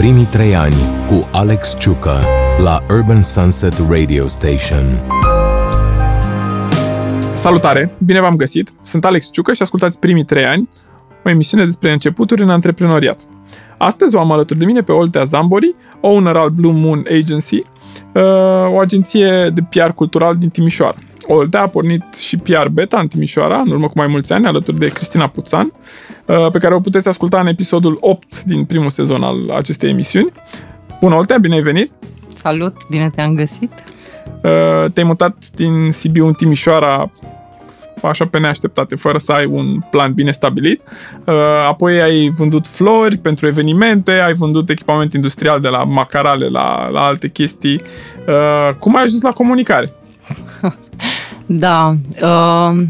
Primii trei ani cu Alex Ciucă la Urban Sunset Radio Station. Salutare! Bine v-am găsit! Sunt Alex Ciucă și ascultați Primii trei ani, o emisiune despre începuturi în antreprenoriat. Astăzi o am alături de mine pe Oltea Zambori, owner al Blue Moon Agency, uh, o agenție de PR cultural din Timișoara. Oltea a pornit și PR Beta în Timișoara, în urmă cu mai mulți ani, alături de Cristina Puțan, uh, pe care o puteți asculta în episodul 8 din primul sezon al acestei emisiuni. Bună, Oltea, bine ai venit! Salut, bine te-am găsit! Uh, te-ai mutat din Sibiu în Timișoara așa pe neașteptate, fără să ai un plan bine stabilit. Uh, apoi ai vândut flori pentru evenimente, ai vândut echipament industrial de la macarale la, la alte chestii. Cum ai ajuns la comunicare? Da, uh,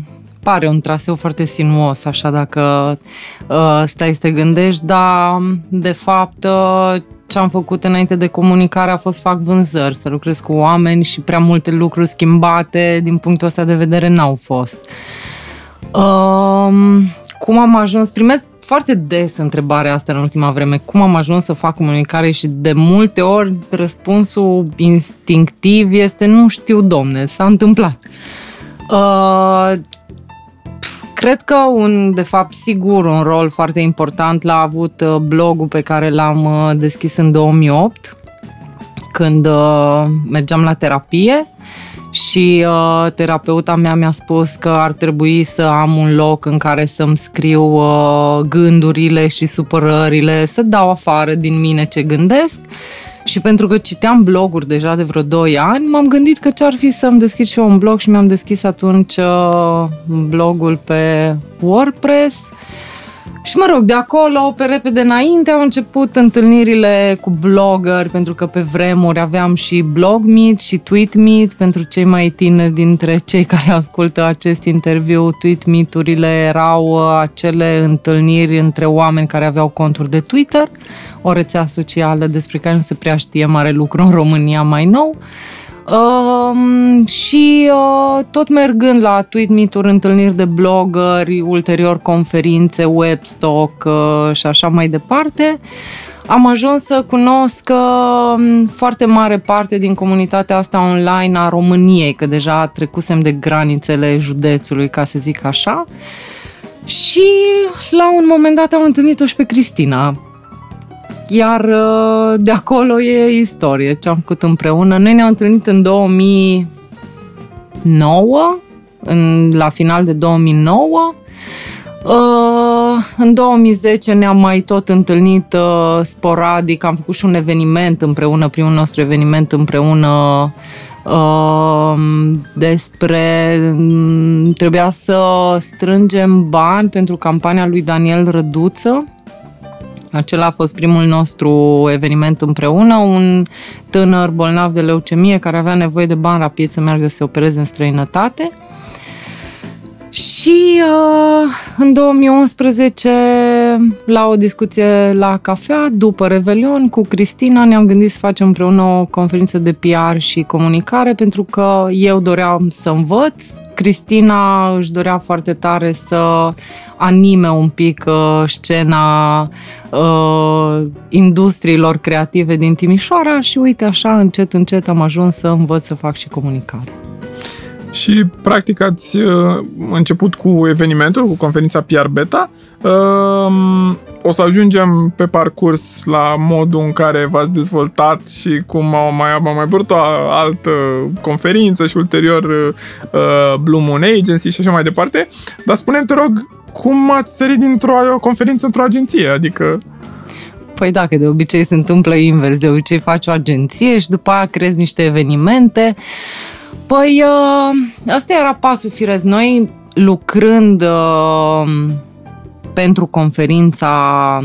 pare un traseu foarte sinuos, așa dacă uh, stai să te gândești, dar de fapt uh, ce am făcut înainte de comunicare a fost să fac vânzări, să lucrez cu oameni și prea multe lucruri schimbate din punctul ăsta de vedere n-au fost. Uh, cum am ajuns, primesc foarte des întrebarea asta în ultima vreme, cum am ajuns să fac comunicare și de multe ori răspunsul instinctiv este nu știu, domne, s-a întâmplat. Uh, cred că un, de fapt, sigur, un rol foarte important l-a avut uh, blogul pe care l-am uh, deschis în 2008, când uh, mergeam la terapie și uh, terapeuta mea mi-a spus că ar trebui să am un loc în care să-mi scriu uh, gândurile și supărările, să dau afară din mine ce gândesc. Și pentru că citeam bloguri deja de vreo 2 ani, m-am gândit că ce-ar fi să-mi deschid și eu un blog și mi-am deschis atunci uh, blogul pe WordPress. Uh, și mă rog, de acolo, pe repede înainte, au început întâlnirile cu blogger, pentru că pe vremuri aveam și blog meet și tweet meet, pentru cei mai tineri dintre cei care ascultă acest interviu, tweet meet-urile erau uh, acele întâlniri între oameni care aveau conturi de Twitter, o rețea socială despre care nu se prea știe mare lucru în România mai nou. Uh, și uh, tot mergând la tweet meet întâlniri de blogări, ulterior conferințe, webstock uh, și așa mai departe, am ajuns să cunosc uh, foarte mare parte din comunitatea asta online a României, că deja trecusem de granițele județului, ca să zic așa. Și la un moment dat am întâlnit-o și pe Cristina, iar uh, de acolo e istorie, ce am făcut împreună. Noi ne-am întâlnit în 2009, în, la final de 2009. Uh, în 2010 ne-am mai tot întâlnit uh, sporadic, am făcut și un eveniment împreună, primul nostru eveniment împreună uh, despre mm, trebuia să strângem bani pentru campania lui Daniel Răduță, acela a fost primul nostru eveniment împreună, un tânăr bolnav de leucemie care avea nevoie de bani rapid să meargă să se opereze în străinătate. Și uh, în 2011, la o discuție la cafea, după Revelion, cu Cristina, ne-am gândit să facem împreună o conferință de PR și comunicare, pentru că eu doream să învăț, Cristina își dorea foarte tare să anime un pic uh, scena uh, industriilor creative din Timișoara și uite așa, încet, încet am ajuns să învăț să fac și comunicare. Și, practic, ați uh, început cu evenimentul, cu conferința PR Beta. Uh, o să ajungem pe parcurs la modul în care v-ați dezvoltat și cum au mai, au mai avut o altă conferință și ulterior uh, Blue Moon Agency și așa mai departe. Dar spune te rog, cum ați sărit dintr-o conferință într-o agenție? Adică... Păi da, că de obicei se întâmplă invers. De obicei faci o agenție și după aia crezi niște evenimente. Păi, uh, asta era pasul firesc. Noi, lucrând uh, pentru conferința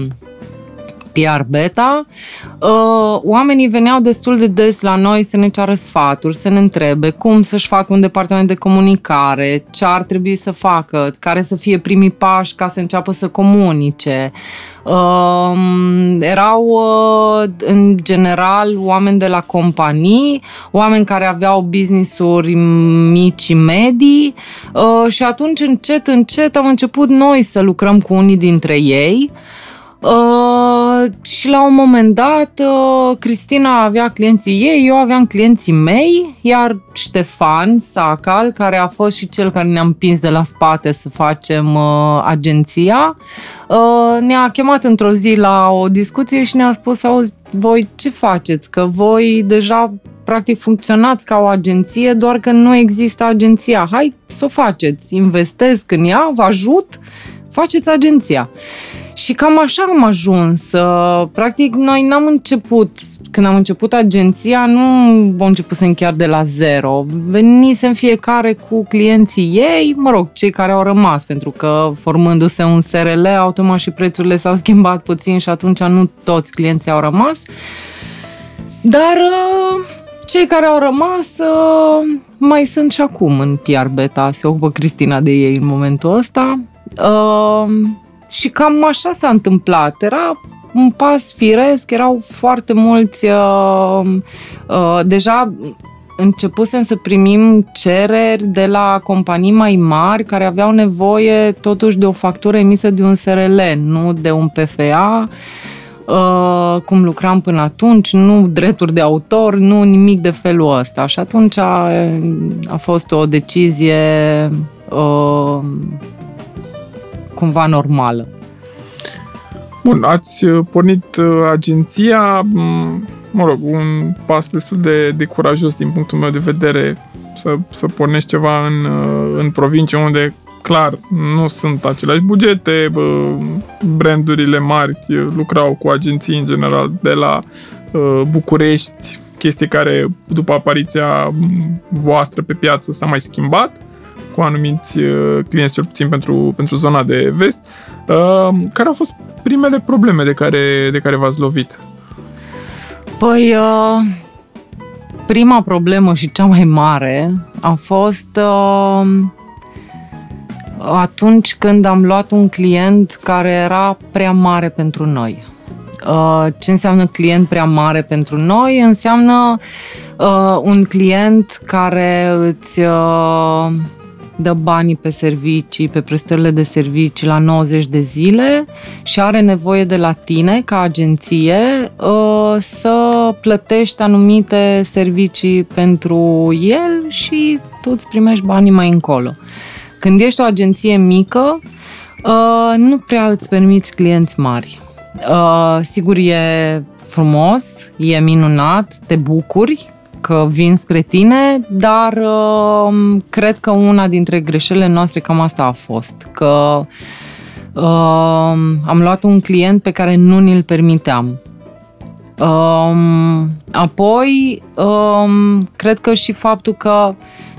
PR Beta, uh, oamenii veneau destul de des la noi să ne ceară sfaturi, să ne întrebe cum să-și facă un departament de comunicare, ce ar trebui să facă, care să fie primii pași ca să înceapă să comunice. Uh, erau uh, în general oameni de la companii, oameni care aveau business-uri mici și medii uh, și atunci încet, încet am început noi să lucrăm cu unii dintre ei Uh, Uh, și la un moment dat, uh, Cristina avea clienții ei, eu aveam clienții mei, iar Ștefan Sacal, care a fost și cel care ne-a împins de la spate să facem uh, agenția, uh, ne-a chemat într-o zi la o discuție și ne-a spus, auzi, voi ce faceți? Că voi deja practic funcționați ca o agenție, doar că nu există agenția. Hai să o faceți, investesc în ea, vă ajut, faceți agenția. Și cam așa am ajuns. Practic, noi n-am început, când am început agenția, nu am început să chiar de la zero. Venisem fiecare cu clienții ei, mă rog, cei care au rămas, pentru că formându-se un SRL, automat și prețurile s-au schimbat puțin și atunci nu toți clienții au rămas. Dar cei care au rămas mai sunt și acum în PR Beta, se ocupă Cristina de ei în momentul ăsta. Și cam așa s-a întâmplat. Era un pas firesc, erau foarte mulți... Uh, uh, deja începusem să primim cereri de la companii mai mari care aveau nevoie totuși de o factură emisă de un SRL, nu de un PFA, uh, cum lucram până atunci, nu drepturi de autor, nu nimic de felul ăsta. Și atunci a, a fost o decizie uh, cumva normală. Bun, ați uh, pornit uh, agenția, mă rog, un pas destul de, de curajos din punctul meu de vedere să, să pornești ceva în, uh, în provincie unde clar, nu sunt aceleași bugete, brandurile mari lucrau cu agenții în general de la București, chestii care după apariția voastră pe piață s-a mai schimbat cu anumiți uh, clienți, cel puțin pentru, pentru zona de vest. Uh, care au fost primele probleme de care, de care v-ați lovit? Păi, uh, prima problemă și cea mai mare a fost atunci când am luat un client care era prea mare pentru noi. Ce înseamnă client prea mare pentru noi? Înseamnă un client care îți dă banii pe servicii, pe prestările de servicii la 90 de zile și are nevoie de la tine, ca agenție, uh, să plătești anumite servicii pentru el și tu îți primești banii mai încolo. Când ești o agenție mică, uh, nu prea îți permiți clienți mari. Uh, sigur, e frumos, e minunat, te bucuri, că vin spre tine, dar uh, cred că una dintre greșelile noastre cam asta a fost, că uh, am luat un client pe care nu ni-l permiteam. Um, apoi, um, cred că și faptul că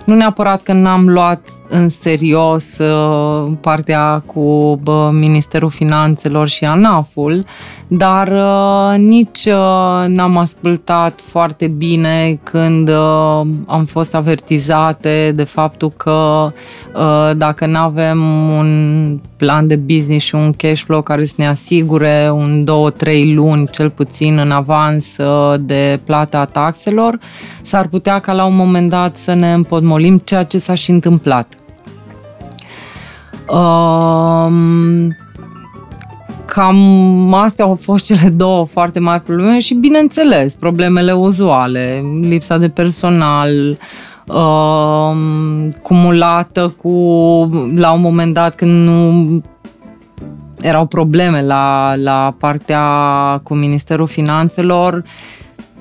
nu neapărat că n-am luat în serios uh, partea cu uh, Ministerul Finanțelor și ANAF-ul, dar uh, nici uh, n-am ascultat foarte bine când uh, am fost avertizate de faptul că uh, dacă nu avem un plan de business și un cash flow care să ne asigure un, două, trei luni cel puțin în avans uh, de plata taxelor, s-ar putea ca la un moment dat să ne împotmolim ceea ce s-a și întâmplat. Um, cam astea au fost cele două foarte mari probleme și, bineînțeles, problemele uzuale, lipsa de personal, uh, cumulată cu, la un moment dat când nu erau probleme la, la partea cu Ministerul Finanțelor,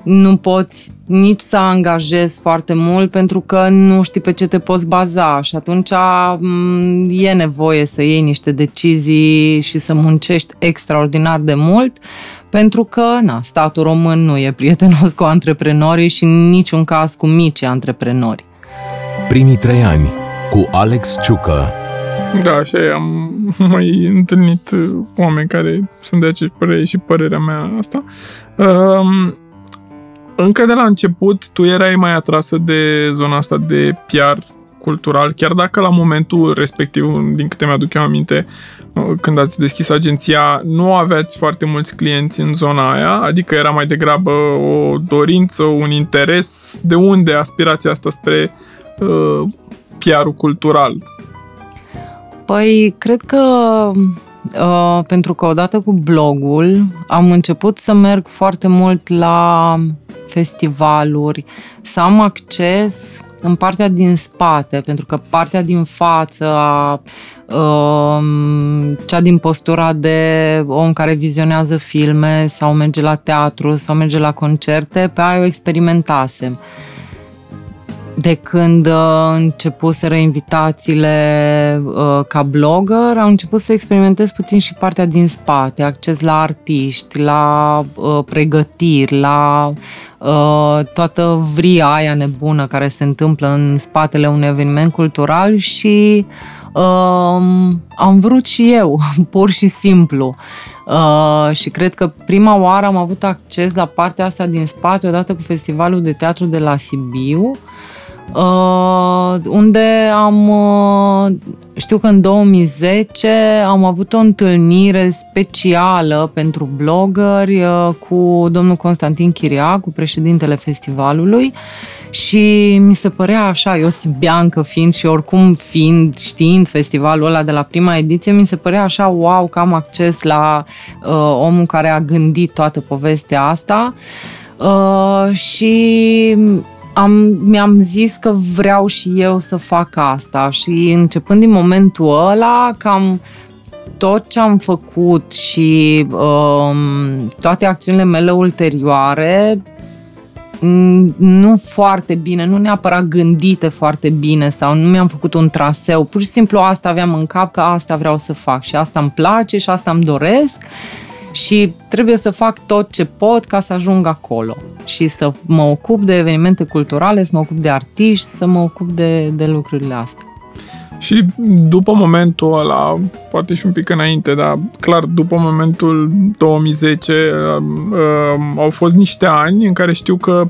nu poți nici să angajezi foarte mult pentru că nu știi pe ce te poți baza și atunci mm, e nevoie să iei niște decizii și să muncești extraordinar de mult pentru că na, statul român nu e prietenos cu antreprenorii și în niciun caz cu mici antreprenori. Primii trei ani cu Alex Ciucă da, așa e, am mai întâlnit oameni care sunt de aceeași părere și părerea mea asta. Um, încă de la început tu erai mai atrasă de zona asta de PR cultural, chiar dacă la momentul respectiv, din câte mi-aduc eu aminte, uh, când ați deschis agenția, nu aveați foarte mulți clienți în zona aia, adică era mai degrabă o dorință, un interes. De unde aspirația asta spre uh, PR-ul cultural? Păi, cred că uh, pentru că odată cu blogul am început să merg foarte mult la festivaluri, să am acces în partea din spate, pentru că partea din față, a, um, cea din postura de om care vizionează filme sau merge la teatru sau merge la concerte, pe aia o experimentasem de când uh, începuseră invitațiile uh, ca blogger, am început să experimentez puțin și partea din spate, acces la artiști, la uh, pregătiri, la uh, toată vria aia nebună care se întâmplă în spatele unui eveniment cultural și uh, am vrut și eu, pur și simplu. Uh, și cred că prima oară am avut acces la partea asta din spate odată cu Festivalul de Teatru de la Sibiu, uh, Uh, unde am, uh, știu că în 2010 am avut o întâlnire specială pentru blogări uh, cu domnul Constantin cu președintele festivalului și mi se părea așa, eu Bianca fiind și oricum fiind, știind festivalul ăla de la prima ediție, mi se părea așa, wow, că am acces la uh, omul care a gândit toată povestea asta. Uh, și am, mi-am zis că vreau și eu să fac asta și începând din momentul ăla, cam tot ce am făcut și um, toate acțiunile mele ulterioare nu foarte bine, nu neapărat gândite foarte bine sau nu mi-am făcut un traseu, pur și simplu asta aveam în cap că asta vreau să fac și asta îmi place și asta îmi doresc și trebuie să fac tot ce pot ca să ajung acolo și să mă ocup de evenimente culturale, să mă ocup de artiști, să mă ocup de, de lucrurile astea. Și după momentul ăla, poate și un pic înainte, dar clar după momentul 2010 uh, uh, au fost niște ani în care știu că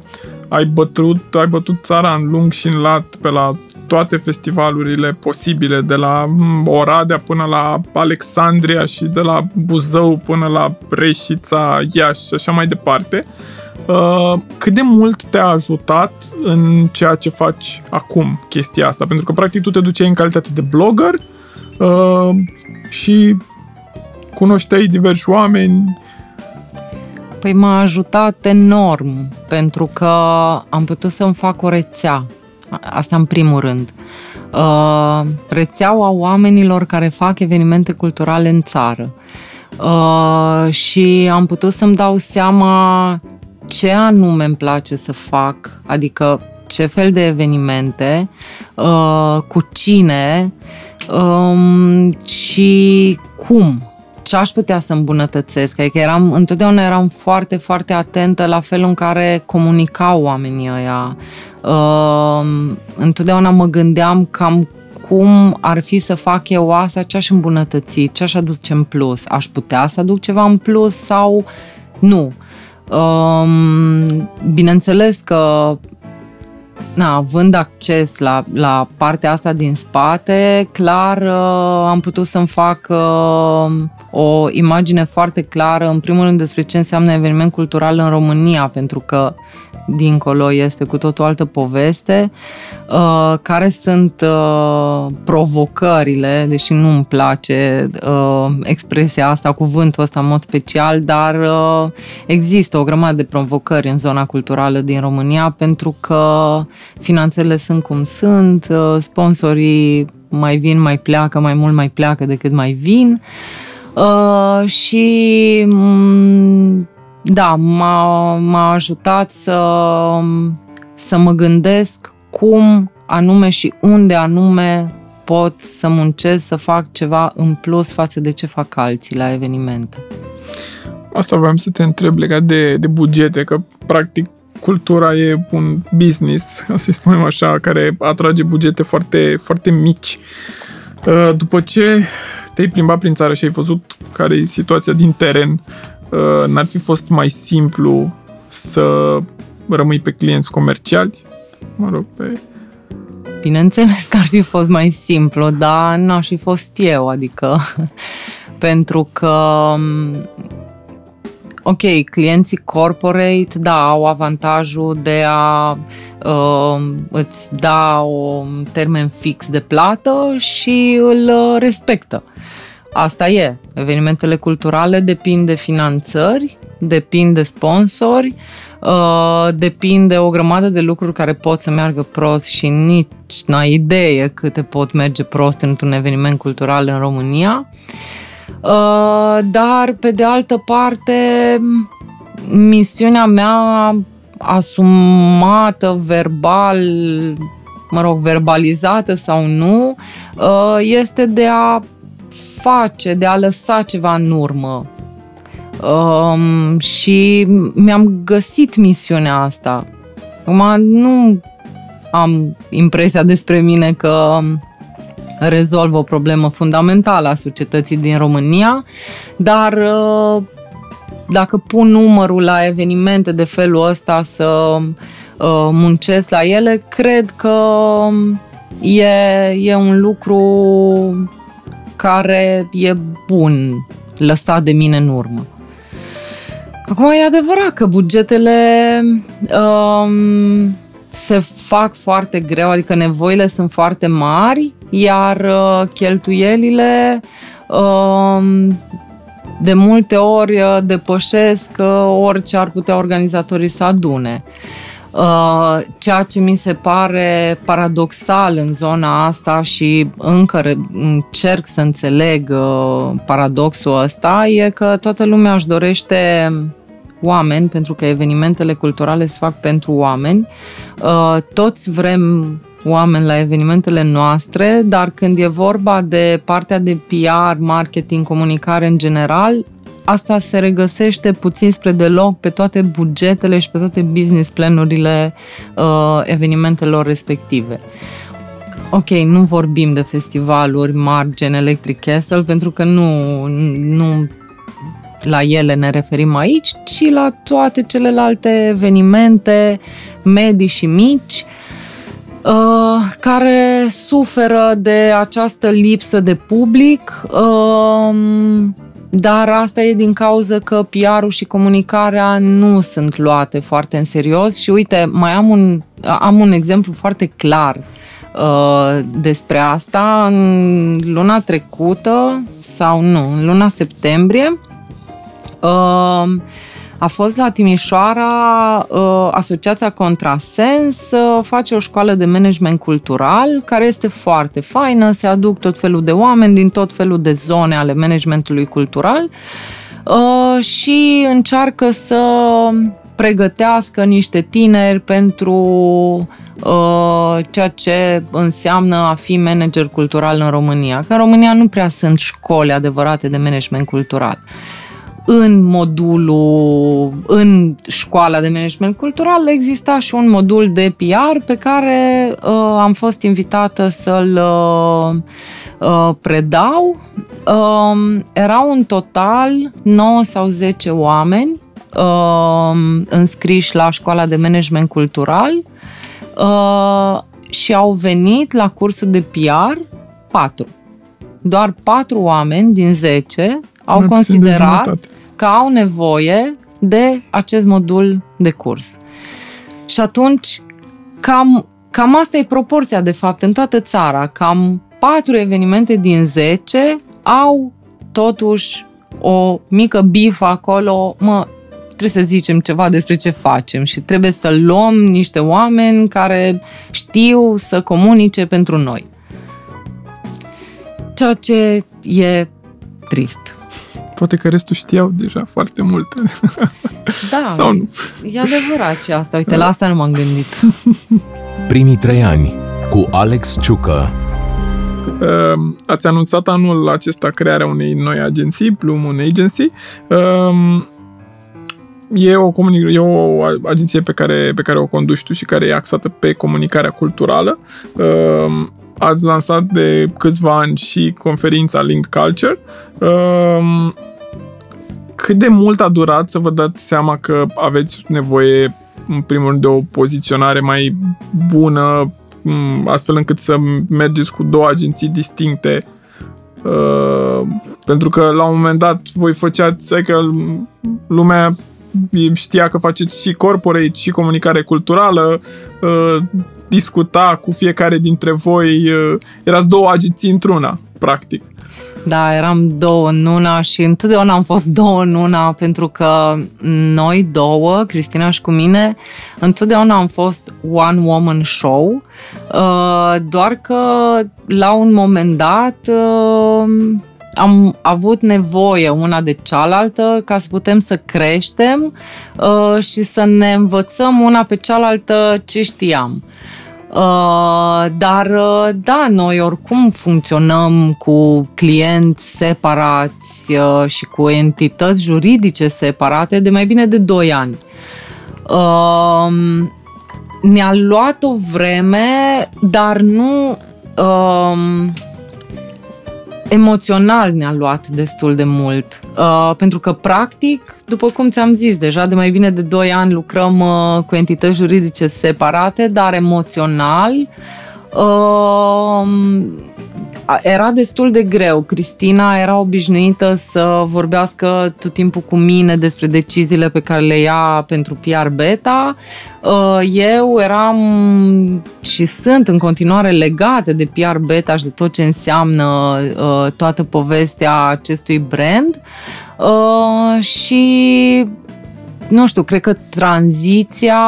ai bătut, ai bătut țara în lung și în lat pe la toate festivalurile posibile, de la Oradea până la Alexandria și de la Buzău până la Reșița, Iași și așa mai departe. Uh, cât de mult te-a ajutat în ceea ce faci acum chestia asta? Pentru că practic tu te duceai în calitate de blogger uh, și cunoșteai diversi oameni, Păi m-a ajutat enorm, pentru că am putut să-mi fac o rețea Asta în primul rând. Uh, rețeaua oamenilor care fac evenimente culturale în țară. Uh, și am putut să-mi dau seama ce anume îmi place să fac, adică ce fel de evenimente, uh, cu cine um, și cum ce aș putea să îmbunătățesc. Adică eram, întotdeauna eram foarte, foarte atentă la felul în care comunicau oamenii ăia. Uh, întotdeauna mă gândeam cam cum ar fi să fac eu asta, ce aș îmbunătăți, ce aș aduce în plus. Aș putea să aduc ceva în plus sau nu. Um, bineînțeles că na, având acces la, la partea asta din spate, clar uh, am putut să-mi fac uh, o imagine foarte clară, în primul rând, despre ce înseamnă eveniment cultural în România, pentru că dincolo este cu tot o altă poveste, uh, care sunt uh, provocările, deși nu îmi place uh, expresia asta, cuvântul ăsta în mod special, dar uh, există o grămadă de provocări în zona culturală din România pentru că finanțele sunt cum sunt, uh, sponsorii mai vin, mai pleacă, mai mult mai pleacă decât mai vin. Uh, și mm, da, m-a, m-a ajutat să, să mă gândesc cum anume și unde anume pot să muncesc, să fac ceva în plus față de ce fac alții la evenimente. Asta vreau să te întreb legat de, de bugete, că practic cultura e un business, să spunem așa, care atrage bugete foarte, foarte mici. Uh, după ce te-ai plimbat prin țară și ai văzut care e situația din teren, Uh, n-ar fi fost mai simplu să rămâi pe clienți comerciali? Mă rog, pe... Bineînțeles că ar fi fost mai simplu, dar n-aș fi fost eu, adică pentru că um, ok, clienții corporate, da, au avantajul de a uh, îți da un termen fix de plată și îl uh, respectă. asta e. Evenimentele culturale depind de finanțări, depind de sponsori, uh, depinde o grămadă de lucruri care pot să meargă prost și nici n-ai idee câte pot merge prost într-un eveniment cultural în România. Uh, dar, pe de altă parte, misiunea mea asumată, verbal, mă rog, verbalizată sau nu, uh, este de a face, de a lăsa ceva în urmă. Um, și mi-am găsit misiunea asta. Acum nu am impresia despre mine că rezolv o problemă fundamentală a societății din România, dar uh, dacă pun numărul la evenimente de felul ăsta să uh, muncesc la ele, cred că e, e un lucru care e bun lăsat de mine în urmă. Acum e adevărat că bugetele um, se fac foarte greu, adică nevoile sunt foarte mari, iar uh, cheltuielile um, de multe ori uh, depășesc uh, orice ar putea organizatorii să adune. Uh, ceea ce mi se pare paradoxal în zona asta și încă încerc să înțeleg paradoxul ăsta e că toată lumea își dorește oameni, pentru că evenimentele culturale se fac pentru oameni. Toți vrem oameni la evenimentele noastre, dar când e vorba de partea de PR, marketing, comunicare în general, asta se regăsește puțin spre deloc pe toate bugetele și pe toate business planurile uh, evenimentelor respective. Ok, nu vorbim de festivaluri mari gen Electric Castle pentru că nu, nu la ele ne referim aici, ci la toate celelalte evenimente medii și mici Uh, care suferă de această lipsă de public, uh, dar asta e din cauza că PR-ul și comunicarea nu sunt luate foarte în serios și uite, mai am un, am un exemplu foarte clar uh, despre asta. În luna trecută, sau nu, în luna septembrie, uh, a fost la Timișoara, uh, Asociația Contrasens uh, face o școală de management cultural care este foarte faină, se aduc tot felul de oameni din tot felul de zone ale managementului cultural uh, și încearcă să pregătească niște tineri pentru ceea ce înseamnă a fi manager cultural în România. Că în România nu prea sunt școli adevărate de management cultural în modulul, în școala de management cultural, exista și un modul de PR pe care uh, am fost invitată să-l uh, uh, predau. Uh, erau în total 9 sau 10 oameni uh, înscriși la școala de management cultural uh, și au venit la cursul de PR 4. Doar 4 oameni din 10 au Mai considerat că au nevoie de acest modul de curs. Și atunci, cam, cam asta e proporția, de fapt, în toată țara. Cam patru evenimente din 10 au totuși o mică bifă acolo, mă, trebuie să zicem ceva despre ce facem și trebuie să luăm niște oameni care știu să comunice pentru noi. Ceea ce e trist. Poate că restul știau deja foarte multe. Da, Sau nu. e adevărat și asta. Uite, la asta nu m-am gândit. Primii trei ani cu Alex Ciucă. Ehm, ați anunțat anul acesta crearea unei noi agenții, Blue Moon Agency. Ehm, e o, comuni- e o agenție pe care, pe care o conduci tu și care e axată pe comunicarea culturală. Ehm, ați lansat de câțiva ani și conferința Linked Culture cât de mult a durat să vă dați seama că aveți nevoie, în primul rând, de o poziționare mai bună, astfel încât să mergeți cu două agenții distincte Uh, pentru că la un moment dat voi făceați, că lumea știa că faceți și corporate și comunicare culturală, uh, discuta cu fiecare dintre voi, uh, erați două agenții într-una, practic. Da, eram două în una și întotdeauna am fost două în una pentru că noi două, Cristina și cu mine, întotdeauna am fost one woman show, uh, doar că la un moment dat uh, am avut nevoie una de cealaltă ca să putem să creștem uh, și să ne învățăm una pe cealaltă ce știam. Uh, dar uh, da, noi oricum funcționăm cu clienți separați uh, și cu entități juridice separate de mai bine de 2 ani. Uh, ne-a luat o vreme, dar nu uh, emoțional ne-a luat destul de mult. Uh, pentru că, practic, după cum ți-am zis, deja de mai bine de 2 ani lucrăm uh, cu entități juridice separate, dar emoțional uh, era destul de greu. Cristina era obișnuită să vorbească tot timpul cu mine despre deciziile pe care le ia pentru PR Beta. Uh, eu eram și sunt în continuare legate de PR Beta și de tot ce înseamnă uh, toată povestea acestui brand. Uh, și nu știu, cred că tranziția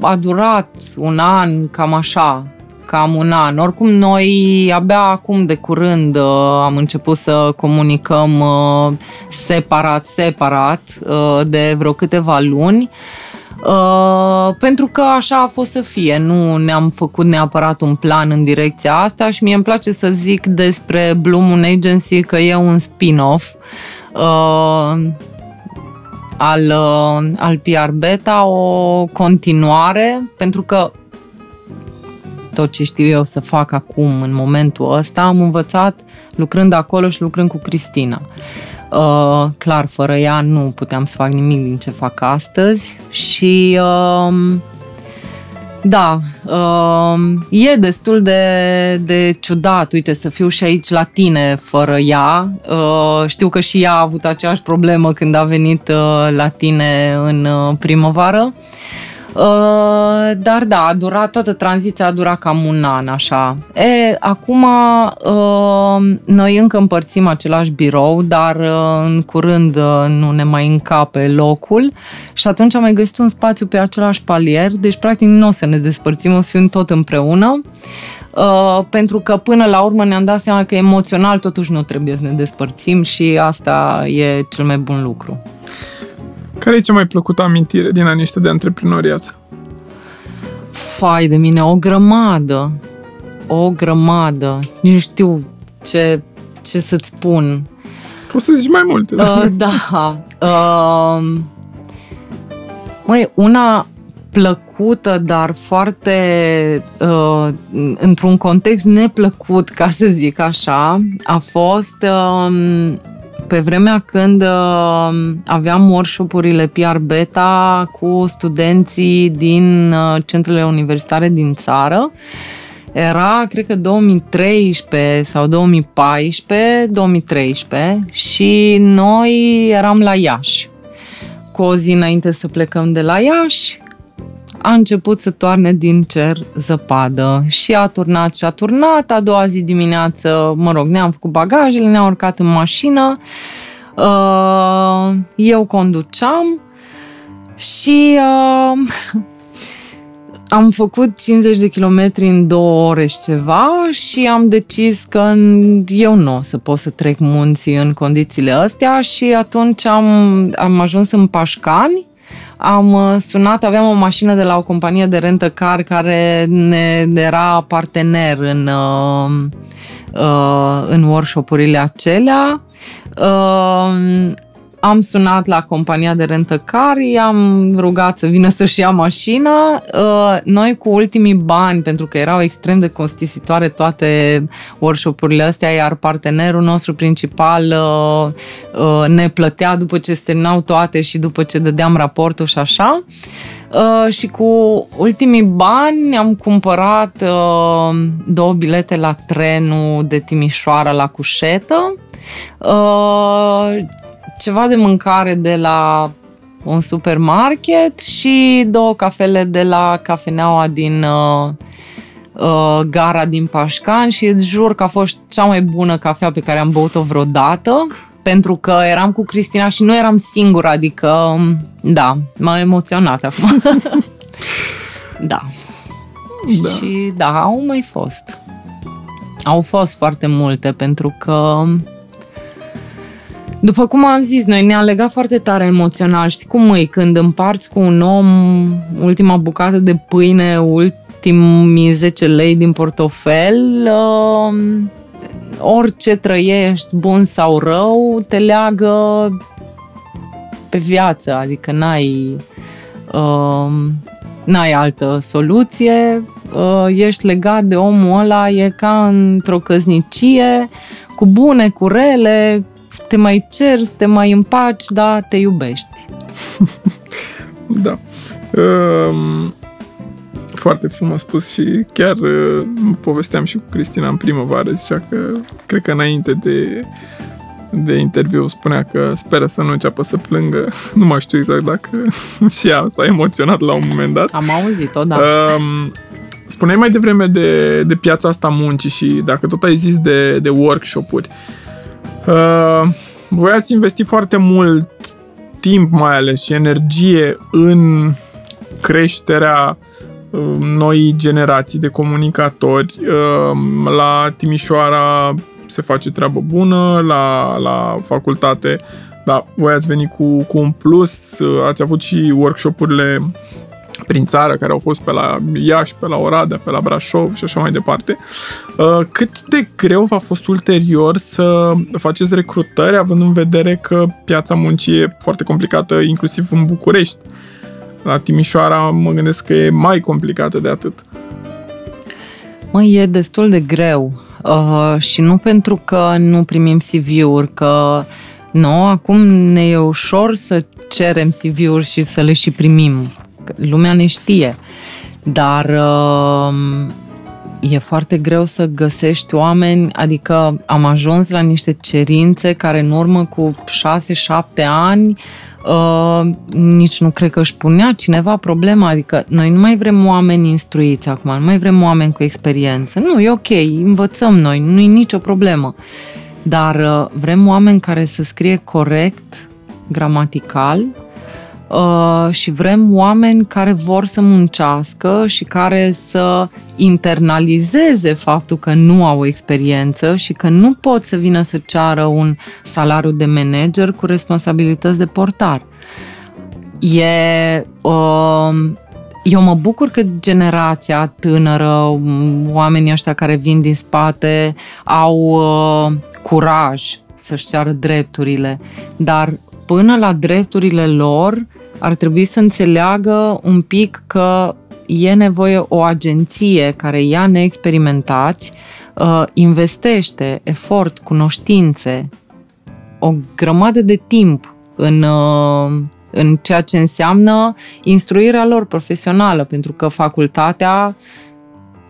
a durat un an, cam așa, cam un an. Oricum, noi abia acum de curând uh, am început să comunicăm uh, separat, separat, uh, de vreo câteva luni. Uh, pentru că așa a fost să fie, nu ne-am făcut neapărat un plan în direcția asta și mie îmi place să zic despre Blue Moon Agency că e un spin-off uh, al, uh, al PR Beta, o continuare, pentru că tot ce știu eu să fac acum, în momentul ăsta, am învățat lucrând acolo și lucrând cu Cristina. Uh, clar, fără ea nu puteam să fac nimic din ce fac astăzi și uh, da, uh, e destul de, de ciudat, uite, să fiu și aici la tine fără ea. Uh, știu că și ea a avut aceeași problemă când a venit uh, la tine în uh, primăvară. Uh, dar da, a durat, toată tranziția a durat cam un an, așa. E, acum uh, noi încă împărțim același birou, dar uh, în curând uh, nu ne mai încape locul și atunci am mai găsit un spațiu pe același palier, deci practic nu o să ne despărțim, o să fim tot împreună. Uh, pentru că până la urmă ne-am dat seama că emoțional totuși nu trebuie să ne despărțim și asta e cel mai bun lucru. Care e cea mai plăcută amintire din anii ăștia de antreprenoriat? Fai de mine, o grămadă. O grămadă. Nici nu știu ce, ce să-ți spun. Poți să zici mai multe. Uh, da. Uh, măi, una plăcută, dar foarte uh, într-un context neplăcut, ca să zic așa, a fost uh, pe vremea când uh, aveam workshop-urile PR Beta cu studenții din uh, centrele universitare din țară, era, cred că 2013 sau 2014, 2013 și noi eram la Iași. Cu o zi înainte să plecăm de la Iași, a început să toarne din cer zăpadă și a turnat și a turnat. A doua zi dimineață, mă rog, ne-am făcut bagajele, ne-am urcat în mașină, uh, eu conduceam și uh, am făcut 50 de kilometri în două ore și ceva și am decis că eu nu o să pot să trec munții în condițiile astea și atunci am, am ajuns în Pașcani am uh, sunat, aveam o mașină de la o companie de rentă car care ne era partener în, uh, uh, în workshop-urile acelea. Uh, am sunat la compania de rentă car, i-am rugat să vină să-și ia mașina. Uh, noi cu ultimii bani, pentru că erau extrem de costisitoare toate workshop-urile astea, iar partenerul nostru principal uh, uh, ne plătea după ce se terminau toate și după ce dădeam raportul și așa. Uh, și cu ultimii bani am cumpărat uh, două bilete la trenul de Timișoara la Cușetă. Uh, ceva de mâncare de la un supermarket și două cafele de la cafeneaua din uh, uh, gara din Pașcan și îți jur că a fost cea mai bună cafea pe care am băut-o vreodată pentru că eram cu Cristina și nu eram singură, adică, um, da, m-a emoționat acum. da. da. Și da, au mai fost. Au fost foarte multe, pentru că după cum am zis, noi ne-a legat foarte tare emoțional. Știi cum e? Când împarți cu un om ultima bucată de pâine, ultimii 10 lei din portofel, uh, orice trăiești, bun sau rău, te leagă pe viață, adică n-ai, uh, n-ai altă soluție, uh, ești legat de omul ăla, e ca într-o căznicie, cu bune, cu rele, te mai cerți, te mai împaci, dar te iubești. da. Um, foarte frumos spus și chiar uh, povesteam și cu Cristina în primăvară, zicea că cred că înainte de de interviu spunea că speră să nu înceapă să plângă. Nu mai știu exact dacă și ea s-a emoționat la un moment dat. Am auzit-o, da. Um, spuneai mai devreme de, de piața asta muncii și dacă tot ai zis de, de workshop-uri. Uh, voi ați investit foarte mult timp mai ales și energie în creșterea noi generații de comunicatori. Ehm, la Timișoara se face treabă bună, la, la facultate, da, voi ați venit cu, cu un plus, ați avut și workshopurile prin țară, care au fost pe la Iași, pe la Oradea, pe la Brașov și așa mai departe. Ehm, cât de greu v-a fost ulterior să faceți recrutări, având în vedere că piața muncii e foarte complicată, inclusiv în București? La Timișoara mă gândesc că e mai complicată de atât. Mă, e destul de greu uh, și nu pentru că nu primim CV-uri, că nu, acum ne e ușor să cerem CV-uri și să le și primim. Lumea ne știe. Dar uh, e foarte greu să găsești oameni, adică am ajuns la niște cerințe care în urmă cu 6-7 ani Uh, nici nu cred că își punea cineva problema, adică noi nu mai vrem oameni instruiți acum, nu mai vrem oameni cu experiență. Nu, e ok, învățăm noi, nu e nicio problemă. Dar uh, vrem oameni care să scrie corect, gramatical, Uh, și vrem oameni care vor să muncească și care să internalizeze faptul că nu au experiență și că nu pot să vină să ceară un salariu de manager cu responsabilități de portar. E uh, eu mă bucur că generația tânără, oamenii ăștia care vin din spate, au uh, curaj să-și ceară drepturile, dar până la drepturile lor ar trebui să înțeleagă un pic că e nevoie o agenție care ia neexperimentați, uh, investește efort, cunoștințe, o grămadă de timp în, uh, în ceea ce înseamnă instruirea lor profesională, pentru că facultatea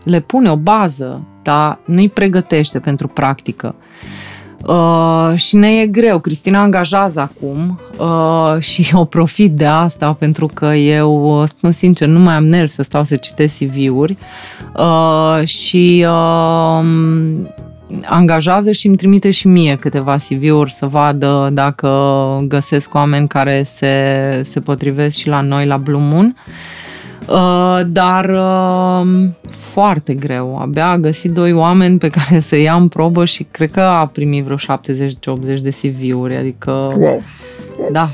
le pune o bază, dar nu-i pregătește pentru practică. Uh, și ne e greu. Cristina angajează acum uh, și eu profit de asta pentru că eu, uh, spun sincer, nu mai am nervi să stau să citesc CV-uri uh, și uh, angajează și îmi trimite și mie câteva CV-uri să vadă dacă găsesc oameni care se, se potrivesc și la noi la Blue Moon. Uh, Uh, dar uh, foarte greu. Abia a găsit doi oameni pe care să ia în probă și cred că a primit vreo 70-80 de CV-uri, adică... Wow! Da,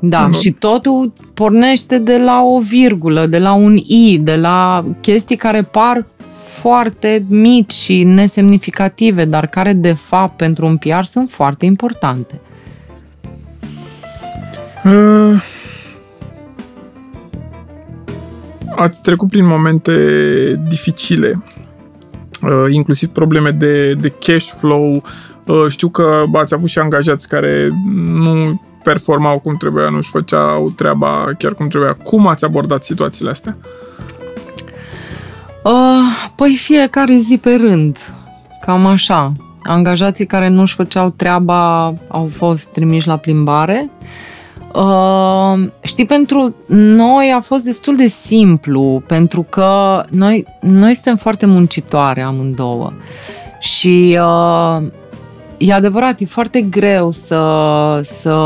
da, uh-huh. și totul pornește de la o virgulă, de la un i, de la chestii care par foarte mici și nesemnificative, dar care de fapt pentru un PR sunt foarte importante. Uh, ați trecut prin momente dificile, uh, inclusiv probleme de, de cash flow. Uh, știu că ați avut și angajați care nu performau cum trebuia, nu-și făceau treaba chiar cum trebuia. Cum ați abordat situațiile astea? Uh, păi fiecare zi pe rând, cam așa. Angajații care nu-și făceau treaba au fost trimiși la plimbare. Uh, știi, pentru noi a fost destul de simplu, pentru că noi, noi suntem foarte muncitoare amândouă. Și uh, e adevărat, e foarte greu să, să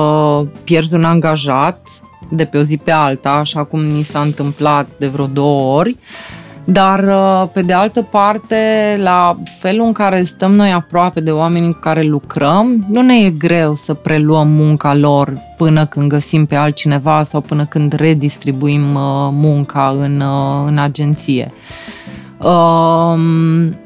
pierzi un angajat de pe o zi pe alta, așa cum ni s-a întâmplat de vreo două ori. Dar, uh, pe de altă parte, la felul în care stăm noi aproape de oamenii cu care lucrăm, nu ne e greu să preluăm munca lor până când găsim pe altcineva sau până când redistribuim uh, munca în, uh, în agenție. Um,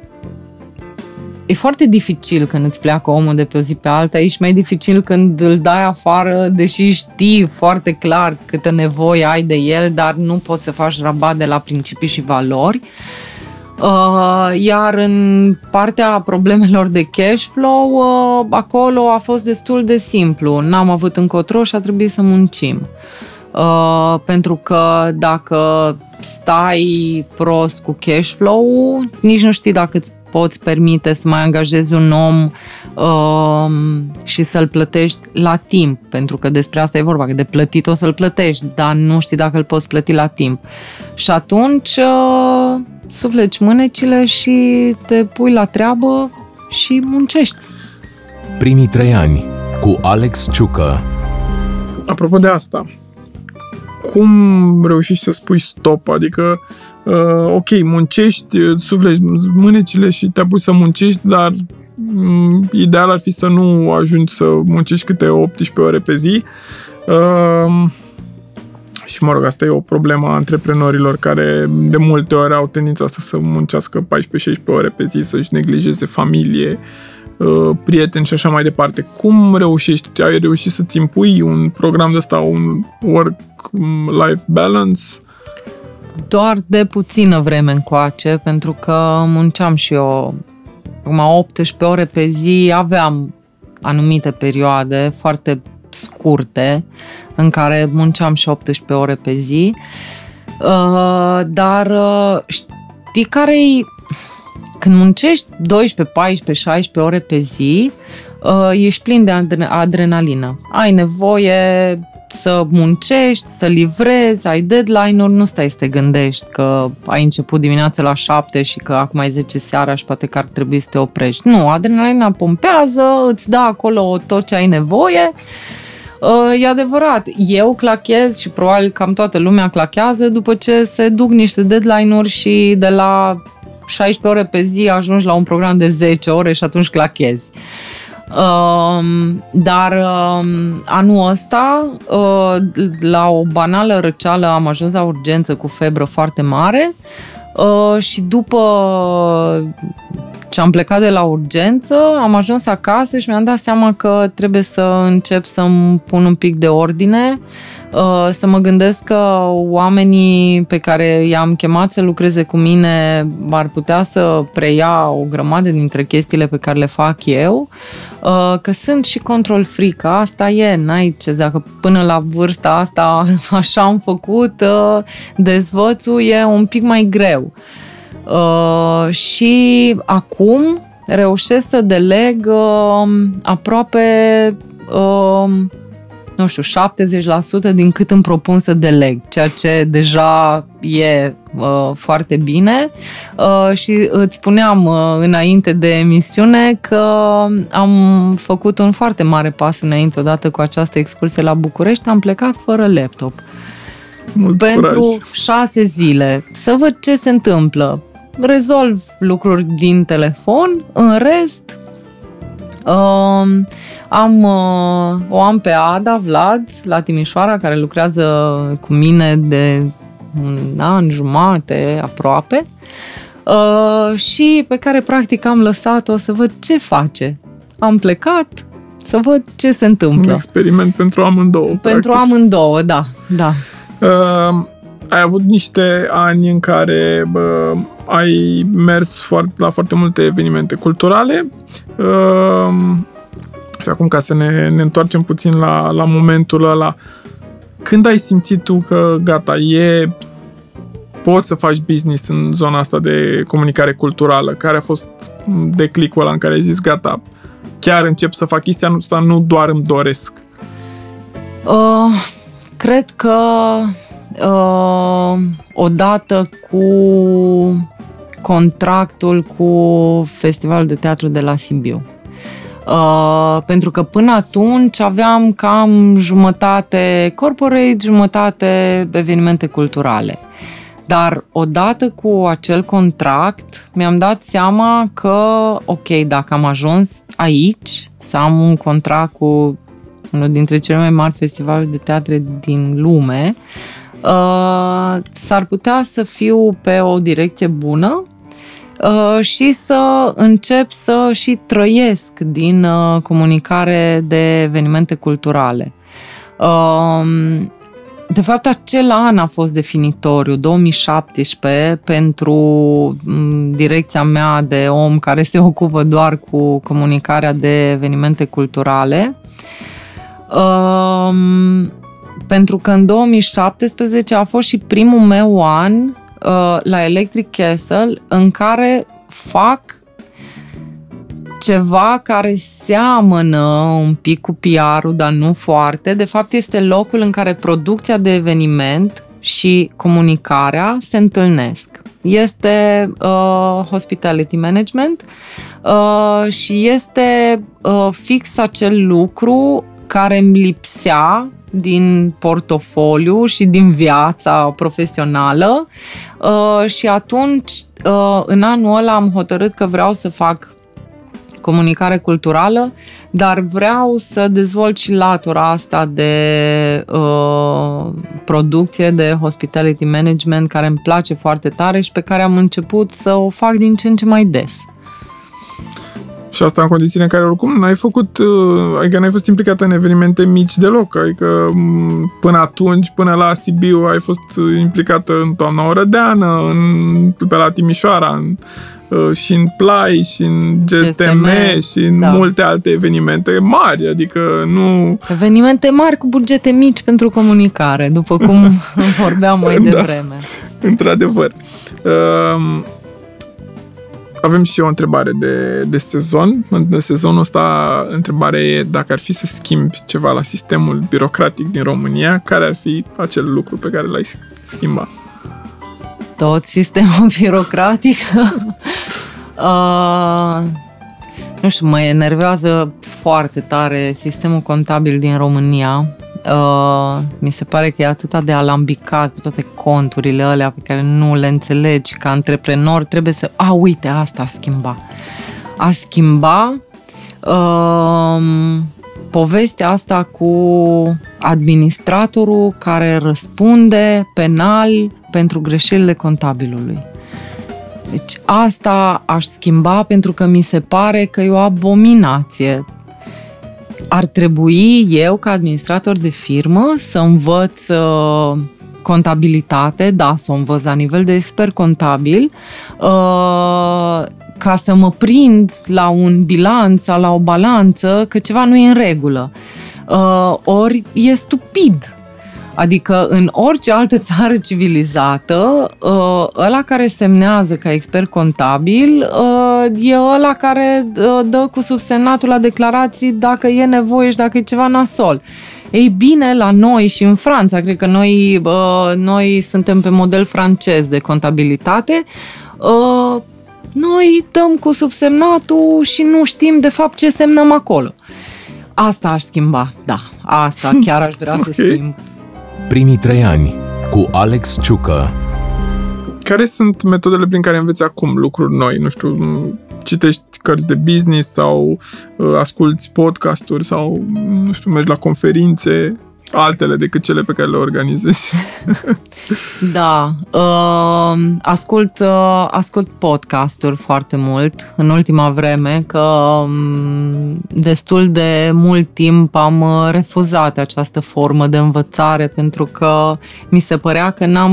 E foarte dificil când îți pleacă omul de pe o zi pe alta, e și mai dificil când îl dai afară, deși știi foarte clar câtă nevoie ai de el, dar nu poți să faci rabat de la principii și valori. Uh, iar în partea problemelor de cash flow, uh, acolo a fost destul de simplu. N-am avut încotro și a trebuit să muncim. Uh, pentru că dacă stai prost cu cash flow, nici nu știi dacă îți poți permite să mai angajezi un om uh, și să-l plătești la timp, pentru că despre asta e vorba, că de plătit o să-l plătești, dar nu știi dacă îl poți plăti la timp. Și atunci uh, sufleci mânecile și te pui la treabă și muncești. Primii trei ani cu Alex Ciucă. Apropo de asta, cum reușești să spui stop? Adică uh, ok, muncești, uh, sufleci mânecile și te pus să muncești, dar um, ideal ar fi să nu ajungi să muncești câte 18 ore pe zi. Uh, și mă rog, asta e o problemă a antreprenorilor care de multe ori au tendința asta să muncească 14-16 ore pe zi, să-și neglijeze familie, uh, prieteni și așa mai departe. Cum reușești? Ai reușit să-ți impui un program de ăsta, un work-life balance? doar de puțină vreme încoace, pentru că munceam și eu acum 18 ore pe zi, aveam anumite perioade foarte scurte în care munceam și 18 ore pe zi, uh, dar uh, știi care e când muncești 12, 14, 16 ore pe zi, uh, ești plin de adrenalină. Ai nevoie să muncești, să livrezi, ai deadline-uri, nu stai să te gândești că ai început dimineața la 7 și că acum ai 10 seara și poate că ar trebui să te oprești. Nu, adrenalina pompează, îți dă acolo tot ce ai nevoie. Uh, e adevărat, eu clachez și probabil cam toată lumea clachează după ce se duc niște deadline-uri și de la 16 ore pe zi ajungi la un program de 10 ore și atunci clachezi. Um, dar um, anul ăsta, uh, la o banală răceală, am ajuns la urgență cu febră foarte mare uh, și după ce am plecat de la urgență, am ajuns acasă și mi-am dat seama că trebuie să încep să-mi pun un pic de ordine uh, Uh, să mă gândesc că oamenii pe care i-am chemat să lucreze cu mine ar putea să preia o grămadă dintre chestiile pe care le fac eu, uh, că sunt și control freak, asta e, n-ai ce, dacă până la vârsta asta așa am făcut, uh, dezvățul e un pic mai greu. Și acum reușesc să deleg aproape nu știu, 70% din cât îmi propun să deleg, ceea ce deja e uh, foarte bine uh, și îți spuneam uh, înainte de emisiune că am făcut un foarte mare pas înainte odată cu această excursie la București, am plecat fără laptop. Mult pentru curaj. șase zile, să văd ce se întâmplă. Rezolv lucruri din telefon, în rest Uh, am, uh, o am pe Ada Vlad la Timișoara, care lucrează cu mine de un an jumate aproape uh, și pe care practic am lăsat-o să văd ce face. Am plecat să văd ce se întâmplă. Un experiment pentru amândouă. Pentru practic. amândouă, da. da. Uh, ai avut niște ani în care uh, ai mers foarte, la foarte multe evenimente culturale uh, și acum ca să ne, ne întoarcem puțin la, la momentul ăla, când ai simțit tu că gata, e poți să faci business în zona asta de comunicare culturală? Care a fost declicul ăla în care ai zis, gata, chiar încep să fac chestia asta, nu doar îmi doresc? Uh, cred că uh, odată cu contractul cu Festivalul de Teatru de la Sibiu. Uh, pentru că până atunci aveam cam jumătate corporate, jumătate evenimente culturale. Dar odată cu acel contract mi-am dat seama că, ok, dacă am ajuns aici să am un contract cu unul dintre cele mai mari festivaluri de teatre din lume, uh, s-ar putea să fiu pe o direcție bună uh, și să încep să și trăiesc din uh, comunicare de evenimente culturale. Uh, de fapt, acel an a fost definitoriu, 2017, pentru mm, direcția mea de om care se ocupă doar cu comunicarea de evenimente culturale. Um, pentru că în 2017 a fost și primul meu an uh, la Electric Castle în care fac ceva care seamănă un pic cu PR-ul, dar nu foarte. De fapt, este locul în care producția de eveniment și comunicarea se întâlnesc. Este uh, hospitality management uh, și este uh, fix acel lucru care îmi lipsea din portofoliu și din viața profesională uh, și atunci, uh, în anul ăla, am hotărât că vreau să fac comunicare culturală, dar vreau să dezvolt și latura asta de uh, producție, de hospitality management, care îmi place foarte tare și pe care am început să o fac din ce în ce mai des. Și asta în condițiile în care oricum n-ai făcut, uh, adică n-ai fost implicată în evenimente mici deloc, adică până atunci, până la Sibiu, ai fost implicată în toamna Orădeană, în, pe la Timișoara, în, uh, și în Play, și în GSTM, GSTM și în da. multe alte evenimente mari, adică nu... Evenimente mari cu bugete mici pentru comunicare, după cum vorbeam mai da, devreme. Într-adevăr. Uh, avem și o întrebare de, de sezon. În sezonul ăsta, întrebarea e dacă ar fi să schimbi ceva la sistemul birocratic din România, care ar fi acel lucru pe care l-ai schimba? Tot sistemul birocratic? uh, nu știu, mă enervează foarte tare sistemul contabil din România Uh, mi se pare că e atât de alambicat cu toate conturile alea pe care nu le înțelegi. Ca antreprenor trebuie să... A, uite, asta a schimba. A schimba uh, povestea asta cu administratorul care răspunde penal pentru greșelile contabilului. Deci asta aș schimba pentru că mi se pare că e o abominație ar trebui eu, ca administrator de firmă, să învăț uh, contabilitate, da, să o învăț la nivel de expert contabil, uh, ca să mă prind la un bilanț sau la o balanță că ceva nu e în regulă. Uh, ori e stupid Adică în orice altă țară civilizată, uh, ăla care semnează ca expert contabil uh, e ăla care uh, dă cu subsemnatul la declarații dacă e nevoie și dacă e ceva nasol. Ei bine, la noi și în Franța, cred că noi, noi suntem pe model francez de contabilitate, noi dăm cu subsemnatul și nu știm de fapt ce semnăm acolo. Asta aș schimba, da, asta chiar aș vrea okay. să schimb. Primii trei ani cu Alex Ciucă Care sunt metodele prin care înveți acum lucruri noi? Nu știu, citești cărți de business sau uh, asculti podcasturi sau, nu știu, mergi la conferințe? Altele decât cele pe care le organizezi. da, uh, ascult, uh, ascult podcasturi foarte mult. În ultima vreme, că um, destul de mult timp am uh, refuzat această formă de învățare pentru că mi se părea că n-am,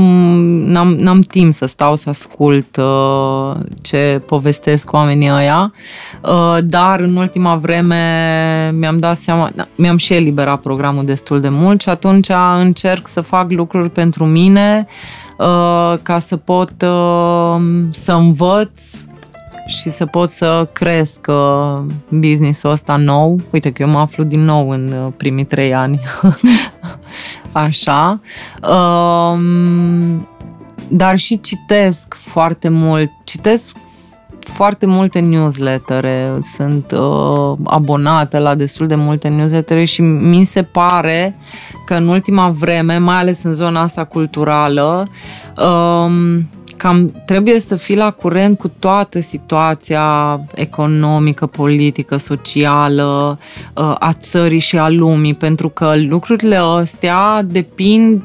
n-am, n-am timp să stau să ascult uh, ce povestesc oamenii ăia, uh, dar în ultima vreme mi-am dat seama, mi-am și eliberat programul destul de mult mult și atunci încerc să fac lucruri pentru mine uh, ca să pot uh, să învăț și să pot să cresc uh, business-ul ăsta nou. Uite că eu mă aflu din nou în primii trei ani. așa. Um, dar și citesc foarte mult. Citesc foarte multe newslettere, sunt uh, abonată la destul de multe newslettere și mi se pare că în ultima vreme, mai ales în zona asta culturală, uh, cam trebuie să fii la curent cu toată situația economică, politică, socială uh, a țării și a lumii, pentru că lucrurile astea depind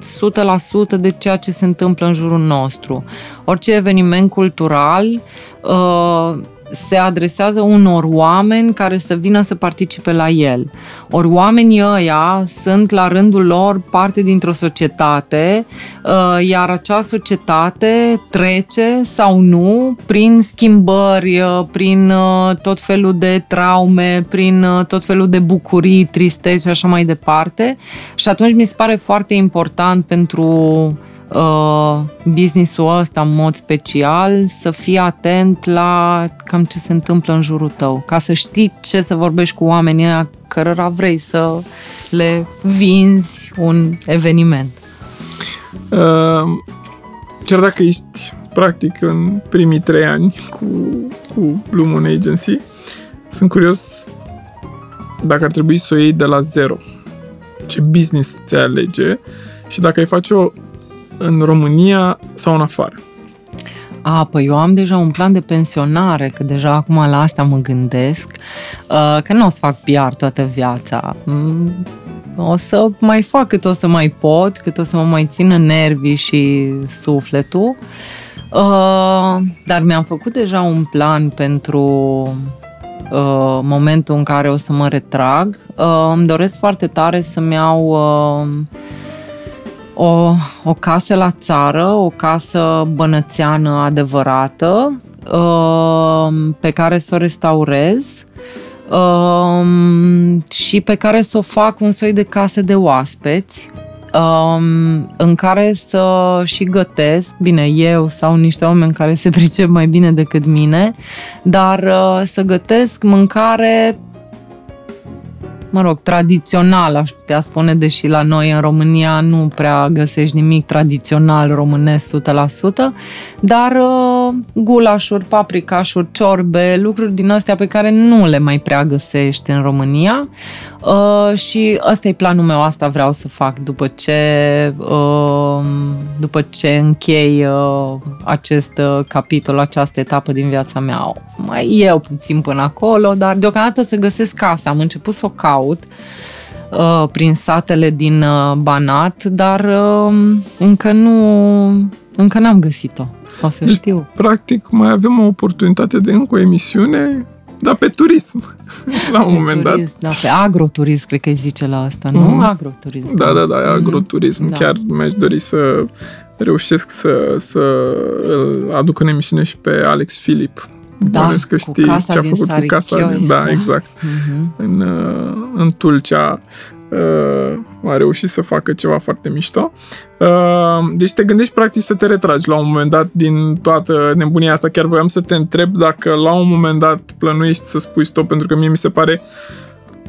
100% de ceea ce se întâmplă în jurul nostru. Orice eveniment cultural uh, se adresează unor oameni care să vină să participe la el. Ori oamenii ăia sunt la rândul lor parte dintr-o societate, uh, iar acea societate trece sau nu prin schimbări, uh, prin uh, tot felul de traume, prin tot felul de bucurii, tristeți și așa mai departe. Și atunci mi se pare foarte important pentru uh, business-ul ăsta în mod special, să fii atent la cam ce se întâmplă în jurul tău, ca să știi ce să vorbești cu oamenii aia cărora vrei să le vinzi un eveniment. Uh, chiar dacă ești practic în primii trei ani cu, cu Blue Moon Agency, sunt curios dacă ar trebui să o iei de la zero. Ce business ți alege și dacă ai face o în România sau în afară? A, păi eu am deja un plan de pensionare, că deja acum la asta mă gândesc, uh, că nu o să fac PR toată viața. Mm, o să mai fac cât o să mai pot, cât o să mă mai țină nervii și sufletul. Uh, dar mi-am făcut deja un plan pentru uh, momentul în care o să mă retrag. Îmi doresc foarte tare să-mi iau o, o casă la țară, o casă bănățeană adevărată, uh, pe care să o restaurez uh, și pe care să o fac un soi de casă de oaspeți, um, în care să și gătesc, bine, eu sau niște oameni care se pricep mai bine decât mine, dar uh, să gătesc mâncare mă rog, tradițional, aș putea spune, deși la noi în România nu prea găsești nimic tradițional românesc 100%, dar uh, gulașuri, paprikașuri, ciorbe, lucruri din astea pe care nu le mai prea găsești în România uh, și ăsta e planul meu, asta vreau să fac după ce, uh, după ce închei uh, acest uh, capitol, această etapă din viața mea. Mai eu puțin până acolo, dar deocamdată să găsesc casa. Am început să o caut uh, prin satele din uh, Banat, dar uh, încă nu încă n-am găsit-o. O să deci, știu. Practic, mai avem o oportunitate de încă o emisiune dar pe turism, la un moment turism, dat. Da, pe agroturism, cred că îi zice la asta, nu? Mm. Agroturism. Da, da, da, agroturism. Mm. Da. Chiar mi-aș dori să reușesc să, să îl aduc în emisiune și pe Alex Filip. Da, Bănesc că știi ce a făcut cu casa. Din, da, da, exact. Mm-hmm. În, uh, în Tulcea uh, a reușit să facă ceva foarte mișto. Uh, deci te gândești practic să te retragi la un moment dat din toată nebunia asta. Chiar voiam să te întreb dacă la un moment dat plănuiești să spui stop, pentru că mie mi se pare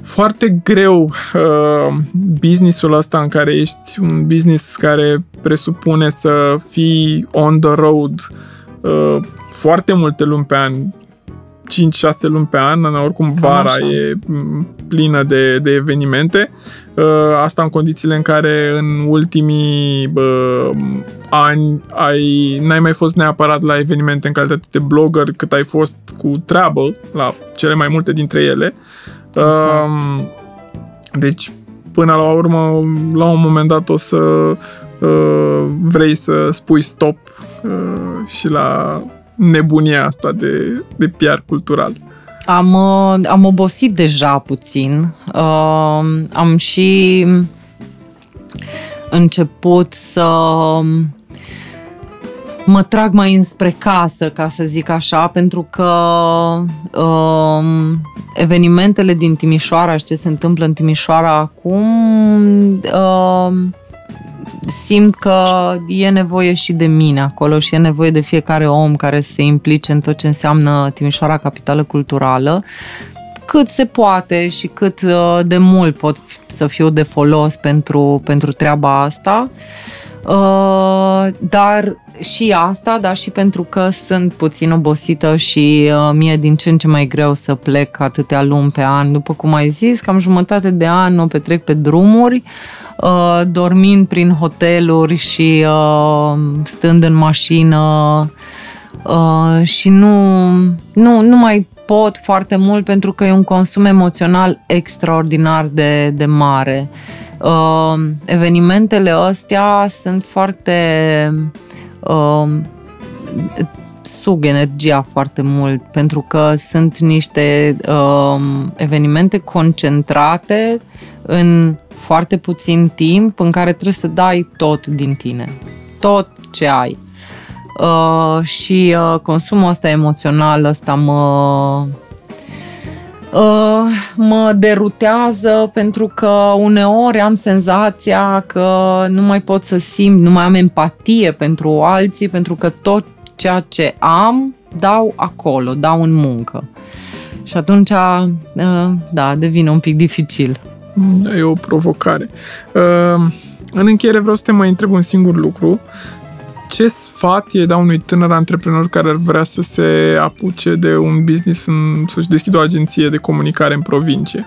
foarte greu uh, businessul ăsta în care ești un business care presupune să fii on the road uh, foarte multe luni pe an, 5-6 luni pe an, oricum vara e plină de, de evenimente. Uh, asta în condițiile în care în ultimii bă, ani ai, n-ai mai fost neapărat la evenimente în calitate de blogger cât ai fost cu treabă la cele mai multe dintre ele. Exact. Um, deci, până la urmă, la un moment dat o să uh, vrei să spui stop uh, și la nebunia asta de, de PR cultural? Am, uh, am obosit deja puțin. Uh, am și început să mă trag mai înspre casă, ca să zic așa, pentru că uh, evenimentele din Timișoara și ce se întâmplă în Timișoara acum uh, simt că e nevoie și de mine acolo și e nevoie de fiecare om care se implice în tot ce înseamnă Timișoara Capitală Culturală cât se poate și cât uh, de mult pot să fiu de folos pentru, pentru treaba asta. Uh, dar și asta, dar și pentru că sunt puțin obosită și uh, mie din ce în ce mai greu să plec atâtea luni pe an. După cum ai zis, cam jumătate de an o petrec pe drumuri, uh, dormind prin hoteluri și uh, stând în mașină uh, și nu, nu, nu mai pot foarte mult pentru că e un consum emoțional extraordinar de, de mare. Uh, evenimentele astea sunt foarte uh, sug energia foarte mult pentru că sunt niște uh, evenimente concentrate în foarte puțin timp în care trebuie să dai tot din tine, tot ce ai. Uh, și uh, consumul ăsta emoțional ăsta mă uh, mă derutează pentru că uneori am senzația că nu mai pot să simt, nu mai am empatie pentru alții, pentru că tot ceea ce am dau acolo, dau în muncă. Și atunci, uh, da, devine un pic dificil. E o provocare. Uh, în încheiere vreau să te mai întreb un singur lucru ce sfat e da unui tânăr antreprenor care ar vrea să se apuce de un business, în, să-și deschidă o agenție de comunicare în provincie?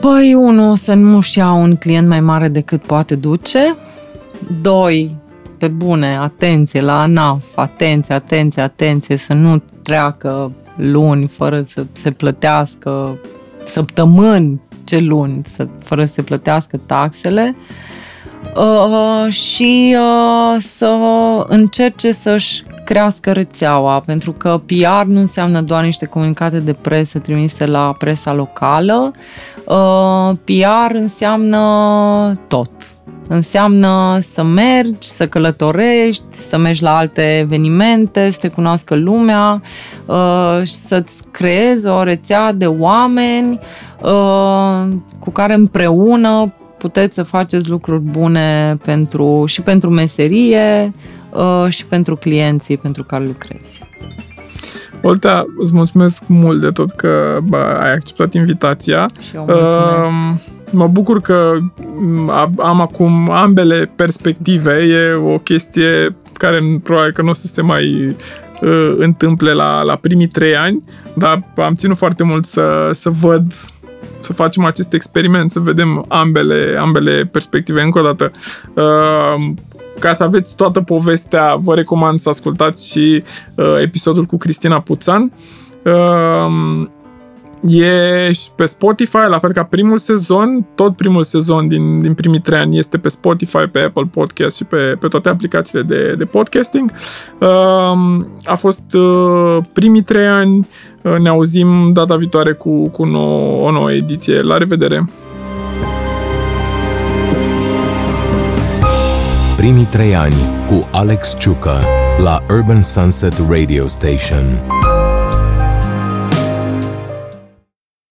Păi, unul, să nu-și ia un client mai mare decât poate duce. Doi, pe bune, atenție la ANAF, atenție, atenție, atenție, să nu treacă luni fără să se plătească, săptămâni, ce luni, să, fără să se plătească taxele. Uh, uh, și uh, să încerce să-și crească rețeaua, pentru că PR nu înseamnă doar niște comunicate de presă trimise la presa locală. Uh, PR înseamnă tot. Înseamnă să mergi, să călătorești, să mergi la alte evenimente, să te cunoască lumea, uh, să-ți creezi o rețea de oameni uh, cu care împreună puteți să faceți lucruri bune pentru, și pentru meserie uh, și pentru clienții pentru care lucrezi. Olta, îți mulțumesc mult de tot că bă, ai acceptat invitația. Și eu mulțumesc. Uh, mă bucur că am acum ambele perspective. E o chestie care probabil că nu o să se mai uh, întâmple la, la primii trei ani, dar am ținut foarte mult să, să văd să facem acest experiment, să vedem ambele, ambele perspective. Încă o dată, uh, ca să aveți toată povestea, vă recomand să ascultați și uh, episodul cu Cristina Puțan. Uh, E și pe Spotify, la fel ca primul sezon, tot primul sezon din, din primii trei ani este pe Spotify, pe Apple Podcast și pe, pe toate aplicațiile de, de podcasting. Uh, a fost uh, primii trei ani, uh, ne auzim data viitoare cu, cu nou, o nouă ediție. La revedere! Primii trei ani cu Alex Ciucă la Urban Sunset Radio Station.